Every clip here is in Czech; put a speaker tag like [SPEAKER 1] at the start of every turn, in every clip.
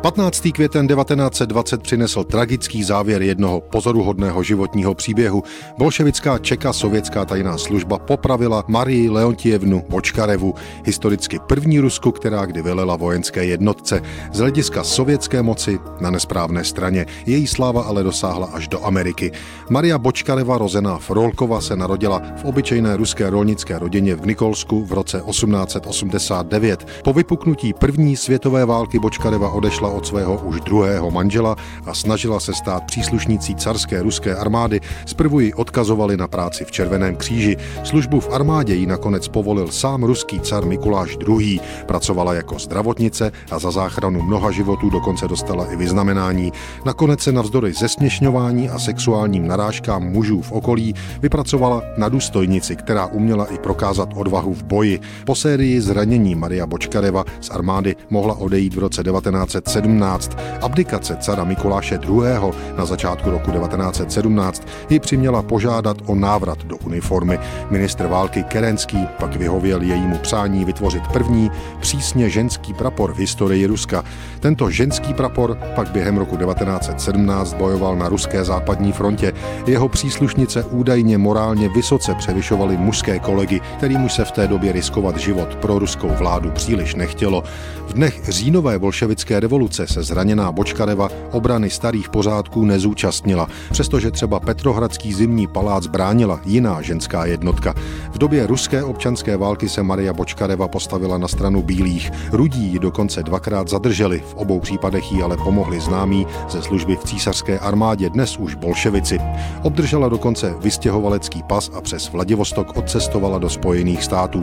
[SPEAKER 1] 15. květen 1920 přinesl tragický závěr jednoho pozoruhodného životního příběhu. Bolševická čeka sovětská tajná služba popravila Marii Leontievnu Bočkarevu, historicky první Rusku, která kdy velela vojenské jednotce. Z hlediska sovětské moci na nesprávné straně. Její sláva ale dosáhla až do Ameriky. Maria Bočkareva, rozená Frolkova, se narodila v obyčejné ruské rolnické rodině v Nikolsku v roce 1889. Po vypuknutí první světové války Bočkareva odešla od svého už druhého manžela a snažila se stát příslušnící carské ruské armády. Zprvu ji odkazovali na práci v Červeném kříži. Službu v armádě ji nakonec povolil sám ruský car Mikuláš II. Pracovala jako zdravotnice a za záchranu mnoha životů dokonce dostala i vyznamenání. Nakonec se navzdory zesměšňování a sexuálním narážkám mužů v okolí vypracovala na důstojnici, která uměla i prokázat odvahu v boji. Po sérii zranění Maria Bočkareva z armády mohla odejít v roce 1907 17. Abdikace cara Mikuláše II. na začátku roku 1917 ji přiměla požádat o návrat do uniformy. Ministr války Kerenský pak vyhověl jejímu přání vytvořit první přísně ženský prapor v historii Ruska. Tento ženský prapor pak během roku 1917 bojoval na ruské západní frontě. Jeho příslušnice údajně morálně vysoce převyšovaly mužské kolegy, kterým se v té době riskovat život pro ruskou vládu příliš nechtělo. V dnech říjnové bolševické revoluce revoluce se zraněná Bočkareva obrany starých pořádků nezúčastnila, přestože třeba Petrohradský zimní palác bránila jiná ženská jednotka. V době ruské občanské války se Maria Bočkareva postavila na stranu bílých. Rudí ji dokonce dvakrát zadrželi, v obou případech jí ale pomohli známí ze služby v císařské armádě, dnes už bolševici. Obdržela dokonce vystěhovalecký pas a přes Vladivostok odcestovala do Spojených států.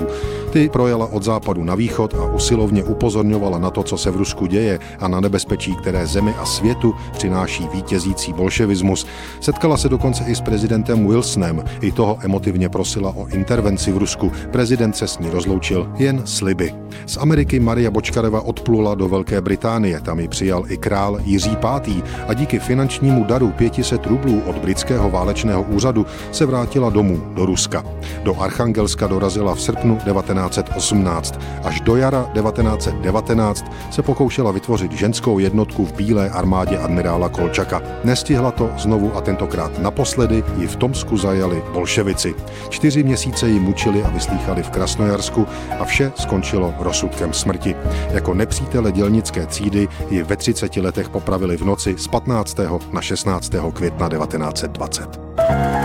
[SPEAKER 1] Ty projela od západu na východ a usilovně upozorňovala na to, co se v Rusku děje a na na nebezpečí, které zemi a světu přináší vítězící bolševismus. Setkala se dokonce i s prezidentem Wilsonem. I toho emotivně prosila o intervenci v Rusku. Prezident se s ní rozloučil jen sliby. Z Ameriky Maria Bočkareva odplula do Velké Británie. Tam ji přijal i král Jiří V. a díky finančnímu daru 500 rublů od britského válečného úřadu se vrátila domů do Ruska. Do Archangelska dorazila v srpnu 1918. Až do jara 1919 se pokoušela vytvořit ženskou jednotku v bílé armádě admirála Kolčaka. Nestihla to znovu a tentokrát naposledy ji v Tomsku zajali bolševici. Čtyři měsíce ji mučili a vyslýchali v Krasnojarsku a vše skončilo rozsudkem smrti. Jako nepřítele dělnické třídy ji ve 30 letech popravili v noci z 15. na 16. května 1920.